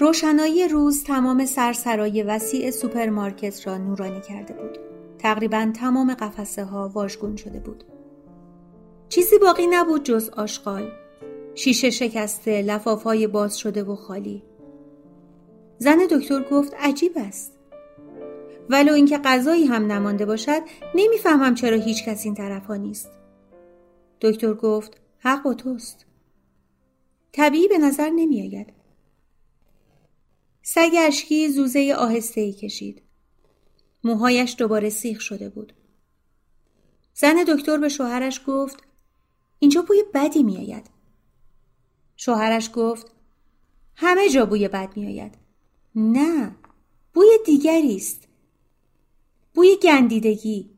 روشنایی روز تمام سرسرای وسیع سوپرمارکت را نورانی کرده بود. تقریبا تمام قفسه ها واژگون شده بود. چیزی باقی نبود جز آشغال. شیشه شکسته، لفاف های باز شده و خالی. زن دکتر گفت عجیب است. ولو اینکه غذایی هم نمانده باشد نمی‌فهمم چرا هیچ کس این طرف ها نیست. دکتر گفت حق با توست. طبیعی به نظر نمی آید. سگ اشکی زوزه آهسته ای کشید. موهایش دوباره سیخ شده بود. زن دکتر به شوهرش گفت اینجا بوی بدی میآید. شوهرش گفت همه جا بوی بد میآید. نه، بوی دیگری است. بوی گندیدگی.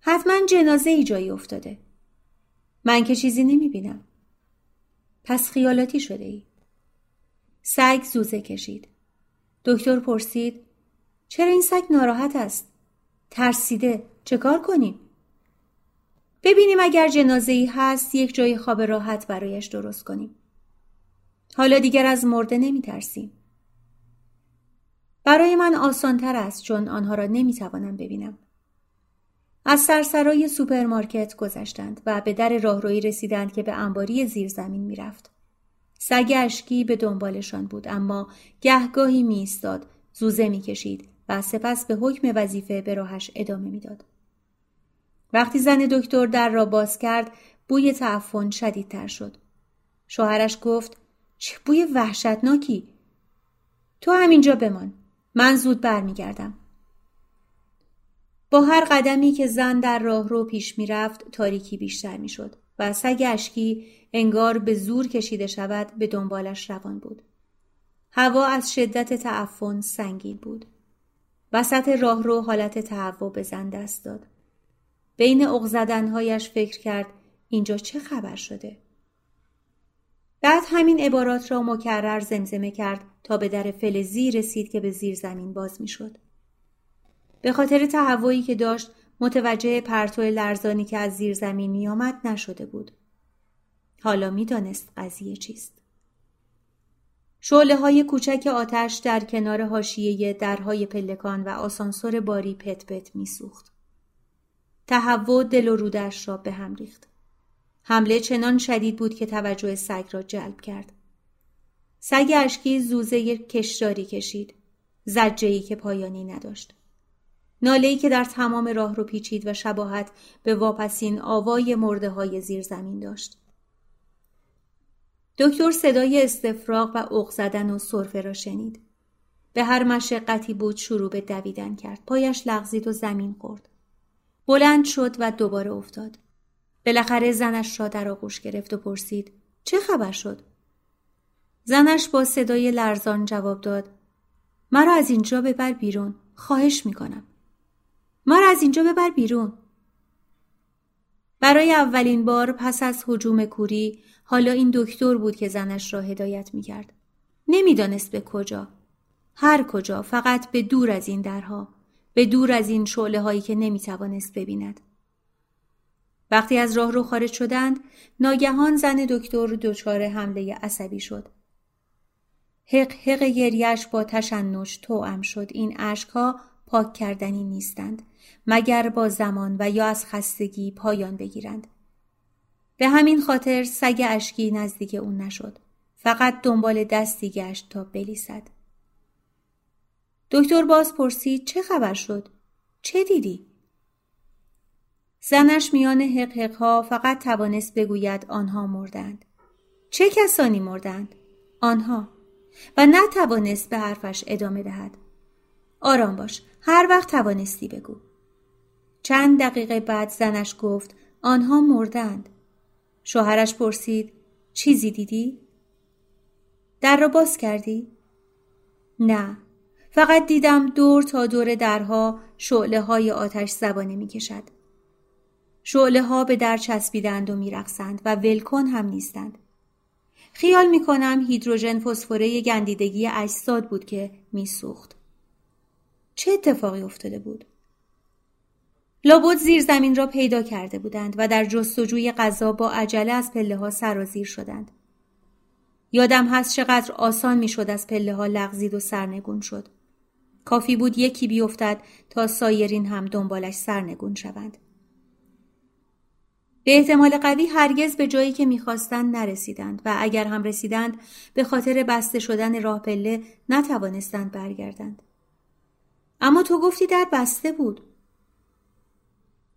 حتما جنازه ای جایی افتاده. من که چیزی نمی بینم. پس خیالاتی شده ای. سگ زوزه کشید. دکتر پرسید چرا این سگ ناراحت است؟ ترسیده چه کار کنیم؟ ببینیم اگر جنازه ای هست یک جای خواب راحت برایش درست کنیم. حالا دیگر از مرده نمی ترسیم. برای من آسانتر است چون آنها را نمی توانم ببینم. از سرسرای سوپرمارکت گذشتند و به در راهرویی رسیدند که به انباری زیر زمین می رفت. سگ اشکی به دنبالشان بود اما گهگاهی می ایستاد. زوزه می کشید و سپس به حکم وظیفه به راهش ادامه می‌داد. وقتی زن دکتر در را باز کرد بوی تعفن شدیدتر شد. شوهرش گفت چه بوی وحشتناکی؟ تو همینجا بمان. من زود برمیگردم. با هر قدمی که زن در راه رو پیش می‌رفت تاریکی بیشتر می‌شد و سگ اشکی انگار به زور کشیده شود به دنبالش روان بود. هوا از شدت تعفن سنگین بود. وسط راهرو حالت تهوع به زن دست داد. بین اغزدنهایش فکر کرد اینجا چه خبر شده؟ بعد همین عبارات را مکرر زمزمه کرد تا به در فلزی رسید که به زیر زمین باز می شد. به خاطر تهوعی که داشت متوجه پرتو لرزانی که از زیر زمین می آمد نشده بود. حالا می دانست قضیه چیست. شعله های کوچک آتش در کنار هاشیه درهای پلکان و آسانسور باری پت پت می سوخت. تهوع دل و رودش را به هم ریخت. حمله چنان شدید بود که توجه سگ را جلب کرد. سگ اشکی زوزه کشداری کشید. زجهی که پایانی نداشت. نالهی که در تمام راه رو پیچید و شباهت به واپسین آوای مرده های زیر زمین داشت. دکتر صدای استفراغ و اغ زدن و صرفه را شنید. به هر مشقتی بود شروع به دویدن کرد. پایش لغزید و زمین خورد. بلند شد و دوباره افتاد. بالاخره زنش را در آغوش گرفت و پرسید چه خبر شد؟ زنش با صدای لرزان جواب داد مرا از اینجا ببر بیرون. خواهش می‌کنم. مرا از اینجا ببر بیرون. برای اولین بار پس از حجوم کوری حالا این دکتر بود که زنش را هدایت می کرد. نمی‌دانست به کجا. هر کجا فقط به دور از این درها. به دور از این شعله هایی که نمی توانست ببیند. وقتی از راه رو خارج شدند ناگهان زن دکتر دچار حمله عصبی شد. حق حق گریش با تشنج توام شد این اشکها پاک کردنی نیستند مگر با زمان و یا از خستگی پایان بگیرند. به همین خاطر سگ اشکی نزدیک اون نشد. فقط دنبال دستی گشت تا بلیسد. دکتر باز پرسید چه خبر شد؟ چه دیدی؟ زنش میان حق ها فقط توانست بگوید آنها مردند. چه کسانی مردند؟ آنها و نتوانست به حرفش ادامه دهد. آرام باش هر وقت توانستی بگو. چند دقیقه بعد زنش گفت آنها مردند. شوهرش پرسید چیزی دیدی؟ در را باز کردی؟ نه فقط دیدم دور تا دور درها شعله های آتش زبانه می کشد. شعله ها به در چسبیدند و میرقصند و ولکن هم نیستند. خیال می کنم هیدروژن فسفره گندیدگی اجساد بود که میسوخت. چه اتفاقی افتاده بود؟ لابد زیر زمین را پیدا کرده بودند و در جستجوی غذا با عجله از پله ها سرازیر شدند. یادم هست چقدر آسان می‌شد از پله ها لغزید و سرنگون شد. کافی بود یکی بیفتد تا سایرین هم دنبالش سرنگون شوند. به احتمال قوی هرگز به جایی که می‌خواستند نرسیدند و اگر هم رسیدند به خاطر بسته شدن راه پله نتوانستند برگردند. اما تو گفتی در بسته بود.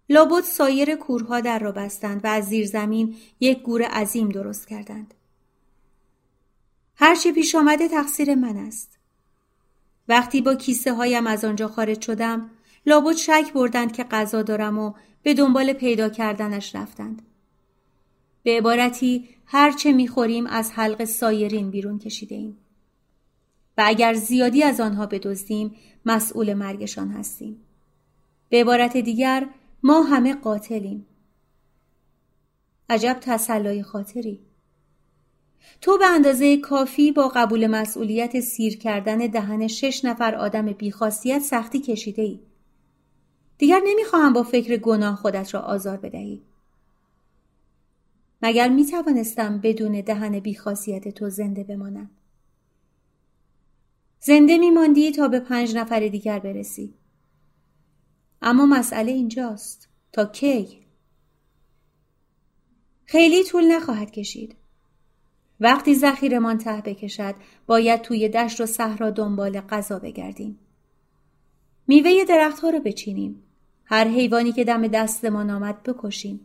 لابد سایر کورها در را بستند و از زیر زمین یک گور عظیم درست کردند. هرچه پیش آمده تقصیر من است. وقتی با کیسه هایم از آنجا خارج شدم لابد شک بردند که غذا دارم و به دنبال پیدا کردنش رفتند. به عبارتی هرچه می‌خوریم از حلق سایرین بیرون کشیده ایم. و اگر زیادی از آنها بدزدیم مسئول مرگشان هستیم. به عبارت دیگر ما همه قاتلیم. عجب تسلای خاطری. تو به اندازه کافی با قبول مسئولیت سیر کردن دهن شش نفر آدم بیخاصیت سختی کشیده ای. دیگر نمی‌خواهم با فکر گناه خودت را آزار بدهی. مگر می توانستم بدون دهن بیخاصیت تو زنده بمانم؟ زنده میماندی تا به پنج نفر دیگر برسی. اما مسئله اینجاست. تا کی؟ خیلی طول نخواهد کشید. وقتی ذخیرمان ته بکشد باید توی دشت و صحرا دنبال غذا بگردیم. میوه درختها رو بچینیم. هر حیوانی که دم دستمان آمد بکشیم.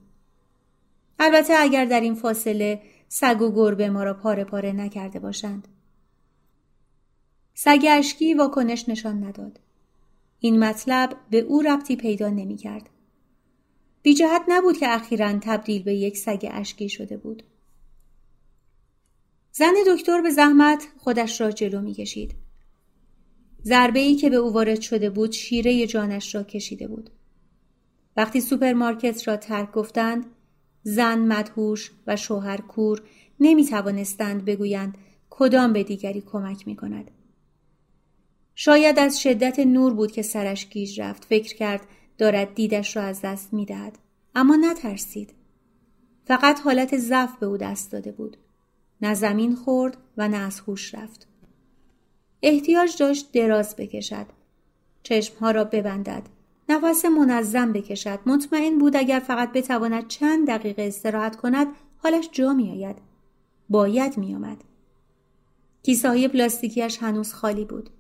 البته اگر در این فاصله سگ و گربه ما را پاره پاره نکرده باشند. سگ اشکی واکنش نشان نداد. این مطلب به او ربطی پیدا نمی کرد. بی جهت نبود که اخیرا تبدیل به یک سگ اشکی شده بود. زن دکتر به زحمت خودش را جلو می کشید. ضربه ای که به او وارد شده بود شیره جانش را کشیده بود. وقتی سوپرمارکت را ترک گفتند زن مدهوش و شوهر کور نمی توانستند بگویند کدام به دیگری کمک می کند. شاید از شدت نور بود که سرش گیج رفت فکر کرد دارد دیدش را از دست می دهد. اما نترسید. فقط حالت ضعف به او دست داده بود. نه زمین خورد و نه از هوش رفت. احتیاج داشت دراز بکشد. چشمها را ببندد. نفس منظم بکشد. مطمئن بود اگر فقط بتواند چند دقیقه استراحت کند حالش جا می آید. باید می آمد. کیسه های پلاستیکیش هنوز خالی بود.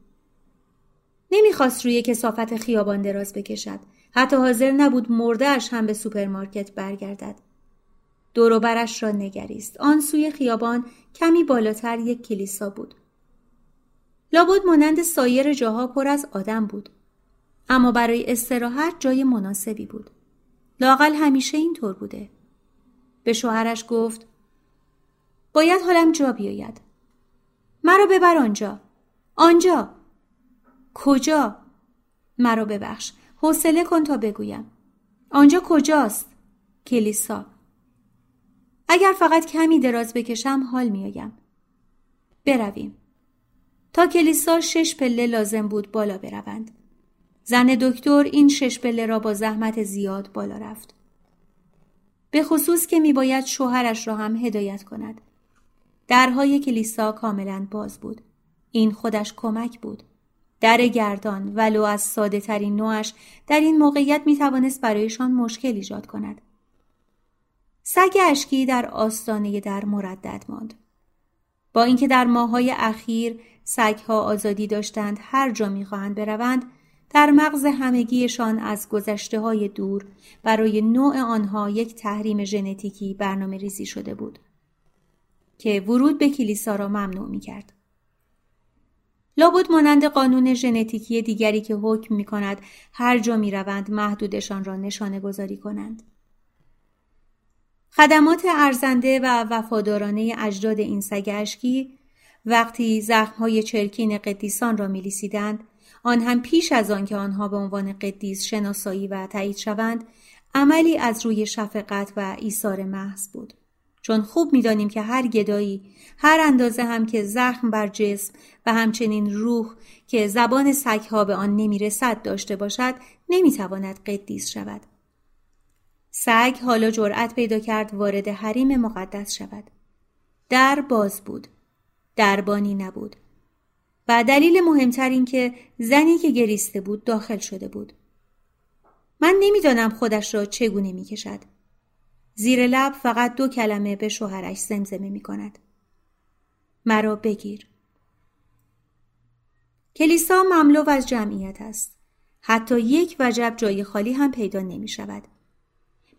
نمی‌خواست روی کثافت خیابان دراز بکشد. حتی حاضر نبود مرده‌ش هم به سوپرمارکت برگردد. دوروبرش را نگریست. آن سوی خیابان کمی بالاتر یک کلیسا بود. لابد مانند سایر جاها پر از آدم بود. اما برای استراحت جای مناسبی بود. لاقل همیشه اینطور بوده. به شوهرش گفت باید حالم جا بیاید. مرا ببر آنجا. آنجا. کجا؟ مرا ببخش. حوصله کن تا بگویم. آنجا کجاست؟ کلیسا. اگر فقط کمی دراز بکشم حال میآیم. برویم. تا کلیسا شش پله لازم بود بالا بروند. زن دکتر این شش پله را با زحمت زیاد بالا رفت. به خصوص که میباید شوهرش را هم هدایت کند. درهای کلیسا کاملا باز بود. این خودش کمک بود. در گردان ولو از ساده ترین نوعش در این موقعیت می توانست برایشان مشکل ایجاد کند. سگ اشکی در آستانه در مردد ماند. با اینکه در ماهای اخیر سگها آزادی داشتند هر جا می‌خواهند بروند در مغز همگیشان از گذشته های دور برای نوع آنها یک تحریم ژنتیکی برنامه ریزی شده بود. که ورود به کلیسا را ممنوع می کرد. لابد مانند قانون ژنتیکی دیگری که حکم می کند هر جا می روند محدودشان را نشانه گذاری کنند. خدمات ارزنده و وفادارانه اجداد این سگ اشکی وقتی زخمهای چرکین قدیسان را میلیسیدند آن هم پیش از آن که آنها به عنوان قدیس شناسایی و تایید شوند عملی از روی شفقت و ایثار محض بود چون خوب می‌دانیم که هر گدایی هر اندازه هم که زخم بر جسم و همچنین روح که زبان سگها به آن نمی‌رسد داشته باشد نمی‌تواند قدیس شود. سگ حالا جرأت پیدا کرد وارد حریم مقدس شود. در باز بود. دربانی نبود. و دلیل مهمتر این که زنی که گریسته بود داخل شده بود. من نمی‌دانم خودش را چگونه می‌کشد. زیر لب فقط دو کلمه به شوهرش زمزمه می کند. مرا بگیر. کلیسا مملو از جمعیت است. حتی یک وجب جای خالی هم پیدا نمی شود.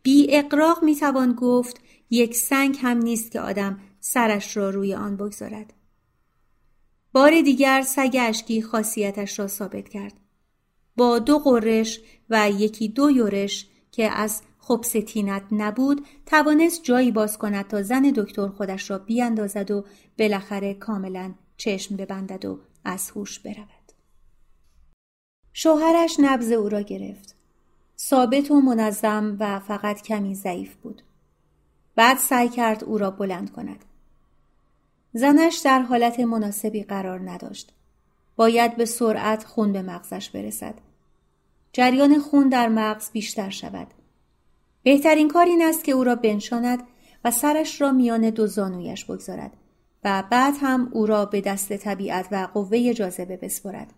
بی اقراق می توان گفت یک سنگ هم نیست که آدم سرش را روی آن بگذارد. بار دیگر سگ اشکی خاصیتش را ثابت کرد. با دو قرش و یکی دو یورش که از خبس تینت نبود توانست جایی باز کند تا زن دکتر خودش را بیاندازد و بالاخره کاملا چشم ببندد و از هوش برود. شوهرش نبز او را گرفت. ثابت و منظم و فقط کمی ضعیف بود. بعد سعی کرد او را بلند کند. زنش در حالت مناسبی قرار نداشت. باید به سرعت خون به مغزش برسد. جریان خون در مغز بیشتر شود. بهترین کار این است که او را بنشاند و سرش را میان دو زانویش بگذارد و بعد هم او را به دست طبیعت و قوه جاذبه بسپرد.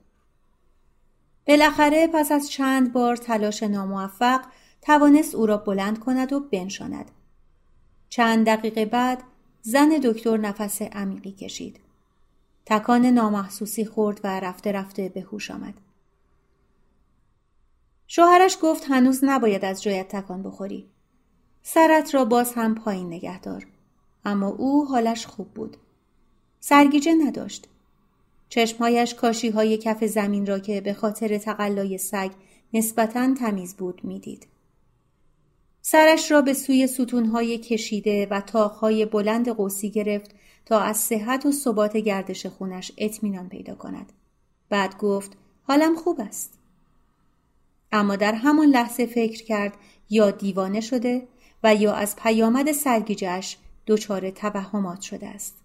بالاخره پس از چند بار تلاش ناموفق توانست او را بلند کند و بنشاند. چند دقیقه بعد زن دکتر نفس عمیقی کشید. تکان نامحسوسی خورد و رفته رفته به هوش آمد. شوهرش گفت هنوز نباید از جایت تکان بخوری. سرت را باز هم پایین نگه دار. اما او حالش خوب بود. سرگیجه نداشت. چشمهایش کاشی های کف زمین را که به خاطر تقلای سگ نسبتا تمیز بود می‌دید. سرش را به سوی ستونهای کشیده و تاقهای بلند قوسی گرفت تا از صحت و ثبات گردش خونش اطمینان پیدا کند. بعد گفت حالم خوب است. اما در همان لحظه فکر کرد یا دیوانه شده و یا از پیامد سرگیجش دچار توهمات شده است.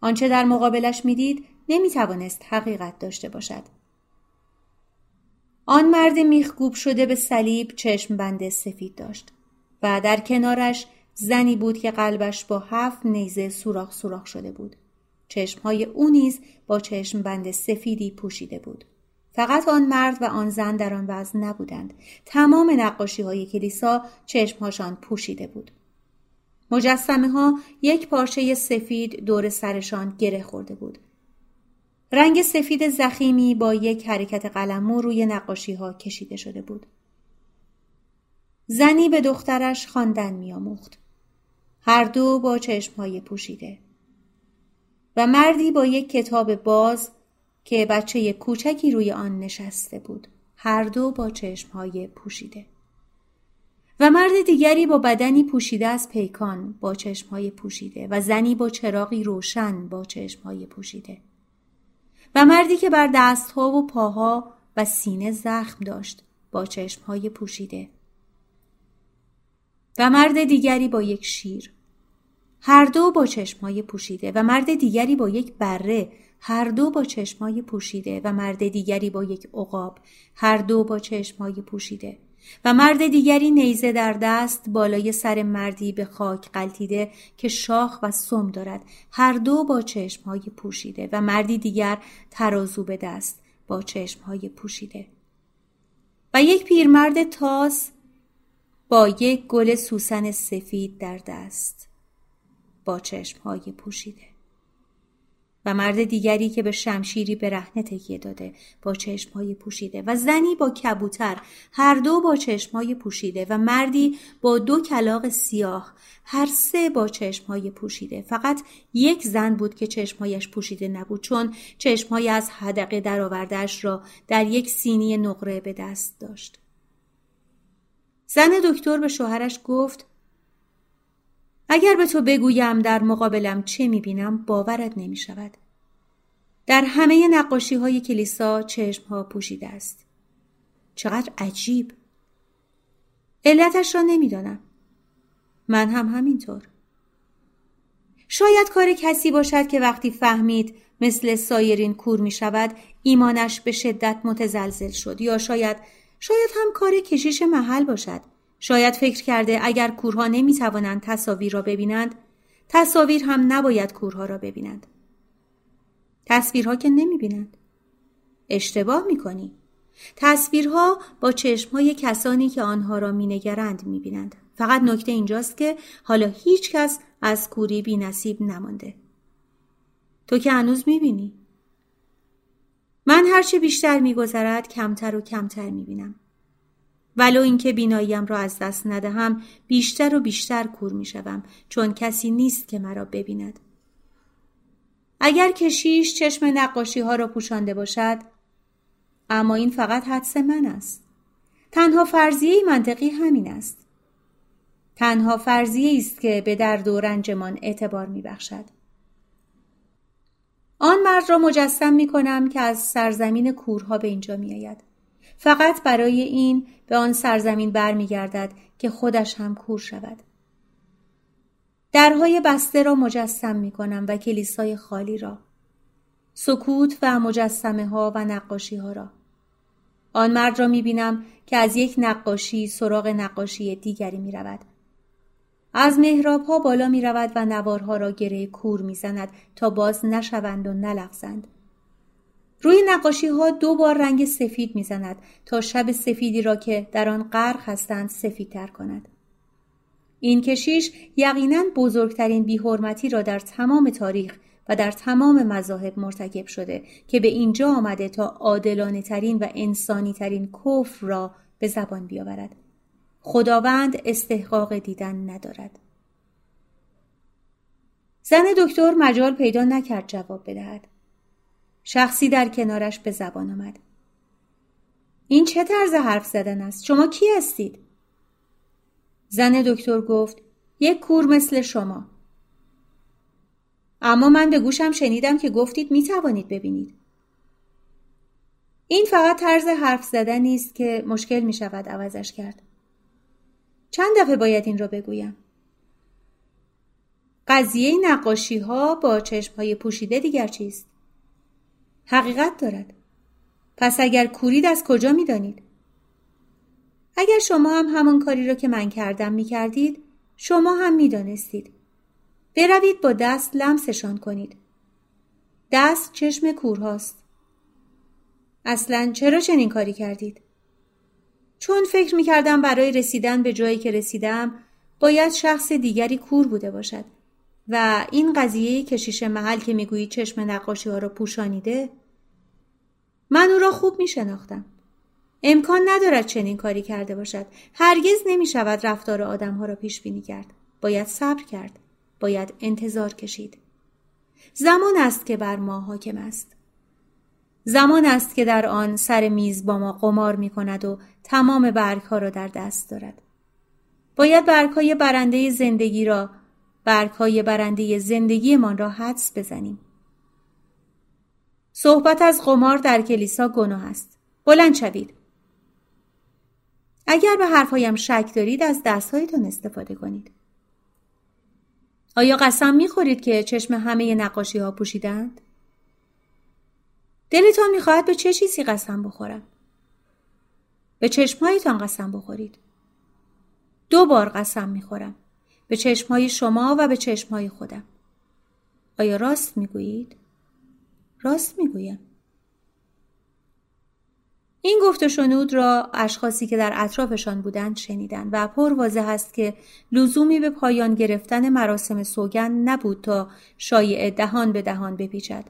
آنچه در مقابلش می‌دید نمی‌توانست حقیقت داشته باشد. آن مرد میخگوب شده به صلیب چشم بند سفید داشت و در کنارش زنی بود که قلبش با هفت نیزه سوراخ سوراخ شده بود. چشمهای او نیز با چشم بند سفیدی پوشیده بود. فقط آن مرد و آن زن در آن وضع نبودند. تمام نقاشی های کلیسا چشمهاشان پوشیده بود. مجسمه ها یک پارچه سفید دور سرشان گره خورده بود. رنگ سفید زخیمی با یک حرکت قلمو روی نقاشی ها کشیده شده بود. زنی به دخترش خواندن میآموخت. هر دو با چشمهای پوشیده. و مردی با یک کتاب باز که بچه کوچکی روی آن نشسته بود. هر دو با چشمهای پوشیده. و مرد دیگری با بدنی پوشیده از پیکان با چشمهای پوشیده و زنی با چراغی روشن با چشمهای پوشیده. و مردی که بر دستها و پاها و سینه زخم داشت با چشمهای پوشیده. و مرد دیگری با یک شیر. هر دو با چشمهای پوشیده و مرد دیگری با یک بره هر دو با چشمای پوشیده و مرد دیگری با یک عقاب هر دو با چشمای پوشیده. و مرد دیگری نیزه در دست بالای سر مردی به خاک قلتیده که شاخ و سم دارد. هر دو با چشمهای پوشیده و مردی دیگر ترازو به دست با چشمهای پوشیده. و یک پیرمرد تاس با یک گل سوسن سفید در دست با چشمهای پوشیده. و مرد دیگری که به شمشیری به رهنه تکیه داده با چشمهای پوشیده و زنی با کبوتر هر دو با چشمهای پوشیده و مردی با دو کلاق سیاه هر سه با چشمهای پوشیده. فقط یک زن بود که چشمهایش پوشیده نبود چون چشمهای از حدقه درآوردهاش را در یک سینی نقره به دست داشت. زن دکتر به شوهرش گفت اگر به تو بگویم در مقابلم چه می‌بینم باورت نمی شود. در همه نقاشی های کلیسا چشم ها پوشیده است. چقدر عجیب. علتش را نمی‌دانم. من هم همینطور. شاید کار کسی باشد که وقتی فهمید مثل سایرین کور می شود ایمانش به شدت متزلزل شد یا شاید شاید هم کار کشیش محل باشد شاید فکر کرده اگر کورها نمی توانند تصاویر را ببینند تصاویر هم نباید کورها را ببینند. تصویرها که نمی بینند اشتباه می کنی تصویرها با چشمهای کسانی که آنها را می نگرند می بینند فقط نکته اینجاست که حالا هیچ کس از کوری بی نصیب نمانده. تو که هنوز می بینی من هرچه بیشتر میگذرد کمتر و کمتر می بینم ولو اینکه بیناییم را از دست ندهم بیشتر و بیشتر کور می شوم چون کسی نیست که مرا ببیند. اگر کشیش چشم نقاشی ها را پوشانده باشد اما این فقط حدس من است. تنها فرضیه منطقی همین است. تنها فرضیه است که به درد و رنجمان اعتبار می بخشد. آن مرد را مجسم می کنم که از سرزمین کورها به اینجا می آید. فقط برای این به آن سرزمین برمیگردد که خودش هم کور شود. درهای بسته را مجسم می کنم و کلیسای خالی را. سکوت و مجسمه ها و نقاشی ها را. آن مرد را می بینم که از یک نقاشی سراغ نقاشی دیگری می رود. از محراب ها بالا می رود و نوارها را گره کور می زند تا باز نشوند و نلغزند. روی نقاشی ها دو بار رنگ سفید می‌زند تا شب سفیدی را که در آن غرق هستند سفیدتر کند. این کشیش یقینا بزرگترین بیحرمتی را در تمام تاریخ و در تمام مذاهب مرتکب شده که به اینجا آمده تا عادلانه ترین و انسانی ترین کفر را به زبان بیاورد. خداوند استحقاق دیدن ندارد. زن دکتر مجال پیدا نکرد جواب بدهد. شخصی در کنارش به زبان آمد. این چه طرز حرف زدن است؟ شما کی هستید؟ زن دکتر گفت یک کور مثل شما. اما من به گوشم شنیدم که گفتید می توانید ببینید. این فقط طرز حرف زدن است که مشکل می شود عوضش کرد. چند دفعه باید این را بگویم؟ قضیه نقاشی ها با چشم های پوشیده دیگر چیست؟ حقیقت دارد. پس اگر کورید از کجا می دانید؟ اگر شما هم همون کاری را که من کردم می کردید شما هم می دانستید. بروید با دست لمسشان کنید. دست چشم کورهاست. اصلا چرا چنین کاری کردید؟ چون فکر می کردم برای رسیدن به جایی که رسیدم باید شخص دیگری کور بوده باشد و این قضیه کشیش محل که می‌گویی چشم نقاشی ها را پوشانیده من او را خوب می شناختم. امکان ندارد چنین کاری کرده باشد. هرگز نمی شود رفتار آدم ها را پیش بینی کرد. باید صبر کرد. باید انتظار کشید. زمان است که بر ما حاکم است. زمان است که در آن سر میز با ما قمار می کند و تمام برگ ها را در دست دارد. باید برگ های برنده زندگی را برگ های برنده زندگیمان را حدس بزنیم. صحبت از قمار در کلیسا گناه است. بلند شوید. اگر به حرفهایم شک دارید از دستهایتان استفاده کنید. آیا قسم می‌خورید که چشم همه نقاشی ها پوشیدند؟ دلتان می‌خواهد به چه چیزی قسم بخورم؟ به چشمهایتان قسم بخورید. دو بار قسم می‌خورم. به چشمهای شما و به چشمهای خودم. آیا راست می‌گویید؟ راست می‌گویم این گفت شنود را اشخاصی که در اطرافشان بودند شنیدند و پر واضح است که لزومی به پایان گرفتن مراسم سوگند نبود تا شایع دهان به دهان بپیچد.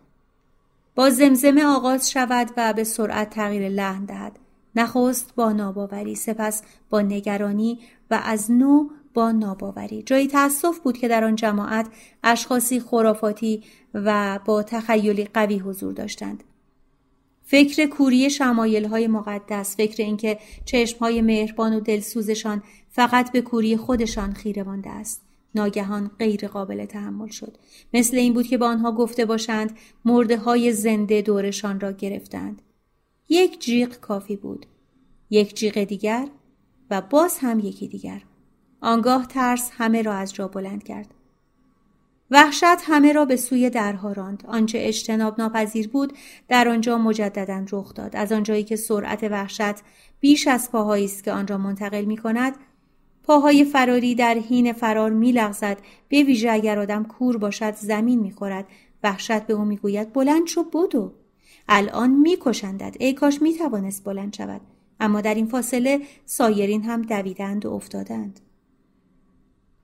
با زمزمه آغاز شود و به سرعت تغییر لحن دهد. نخست با ناباوری سپس با نگرانی و از نو با ناباوری. جایی تأسف بود که در آن جماعت اشخاصی خرافاتی و با تخیلی قوی حضور داشتند. فکر کوری شمایل های مقدس فکر اینکه چشم های مهربان و دلسوزشان فقط به کوری خودشان خیره مانده است. ناگهان غیر قابل تحمل شد. مثل این بود که با آنها گفته باشند مرده های زنده دورشان را گرفتند. یک جیغ کافی بود یک جیغ دیگر و باز هم یکی دیگر. آنگاه ترس همه را از جا بلند کرد. وحشت همه را به سوی درها راند. آنچه اجتناب ناپذیر بود در آنجا مجددا رخ داد. از آنجایی که سرعت وحشت بیش از پاهایی است که آن را منتقل می کند پاهای فراری در حین فرار میلغزد به ویژه اگر آدم کور باشد زمین می‌خورد وحشت به او می‌گوید بلند شو بدو. الان میکشندد ای کاش می‌توانست بلند شود. اما در این فاصله سایرین هم دویدند و افتادند.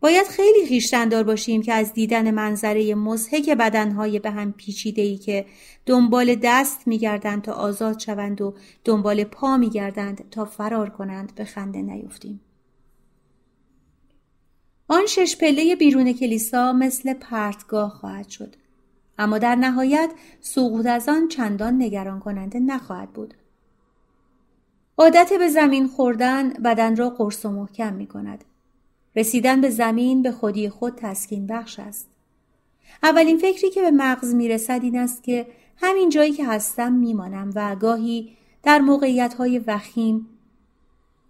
باید خیلی خیشتندار باشیم که از دیدن منظره مزهک بدنهای به هم پیچیده ای که دنبال دست میگردند تا آزاد شوند و دنبال پا میگردند تا فرار کنند به خنده نیفتیم. آن شش پله بیرون کلیسا مثل پرتگاه خواهد شد. اما در نهایت سقوط از آن چندان نگران کننده نخواهد بود. عادت به زمین خوردن بدن را قرص و محکم می کند. رسیدن به زمین به خودی خود تسکین بخش است. اولین فکری که به مغز می رسد این است که همین جایی که هستم میمانم و گاهی در موقعیت های وخیم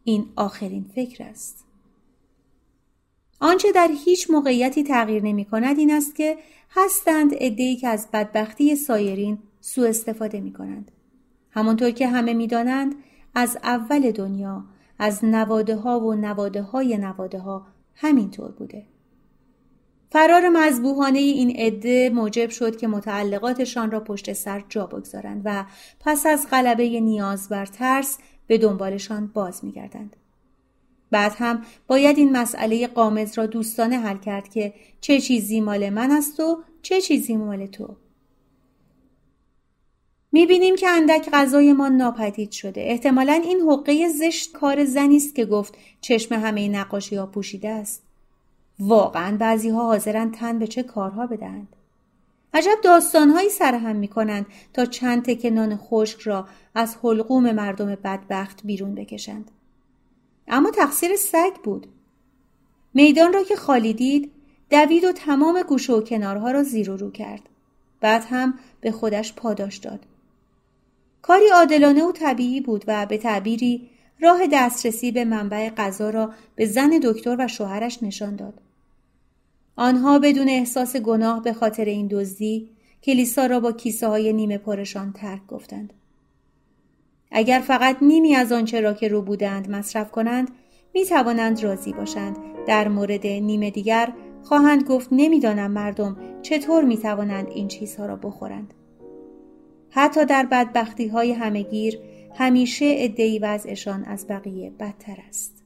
این آخرین فکر است. آنچه در هیچ موقعیتی تغییر نمی کند این است که هستند ادهی که از بدبختی سایرین سوء استفاده می کنند. همانطور که همه می دانند از اول دنیا از نواده ها و نواده های نواده ها همینطور بوده. فرار مذبوحانه این عده موجب شد که متعلقاتشان را پشت سر جا بگذارند و پس از غلبه نیاز بر ترس به دنبالشان باز میگردند. بعد هم باید این مسئله قامز را دوستانه حل کرد که چه چیزی مال من است و چه چیزی مال تو. می‌بینیم که اندک غذای ما ناپدید شده احتمالا این حقه زشت کار زنی است که گفت چشم همه نقاشی ها پوشیده است واقعا بعضی ها حاضرن تن به چه کارها بدهند عجب داستانهایی سرهم می کنند تا چند تک نان خشک را از حلقوم مردم بدبخت بیرون بکشند. اما تقصیر سگ بود. میدان را که خالی دید دوید و تمام گوشه و کنارها را زیر و رو کرد. بعد هم به خودش پاداش داد. کاری عادلانه و طبیعی بود و به تعبیری راه دسترسی به منبع غذا را به زن دکتر و شوهرش نشان داد. آنها بدون احساس گناه به خاطر این دزدی کلیسا را با کیسه های نیمه پرشان ترک گفتند. اگر فقط نیمی از آنچه را که رو بودند مصرف کنند می توانند راضی باشند در مورد نیمه دیگر خواهند گفت نمی‌دانم مردم چطور می توانند این چیزها را بخورند. حتی در بدبختی های همگیر همیشه ادهی وضعشان از بقیه بدتر است.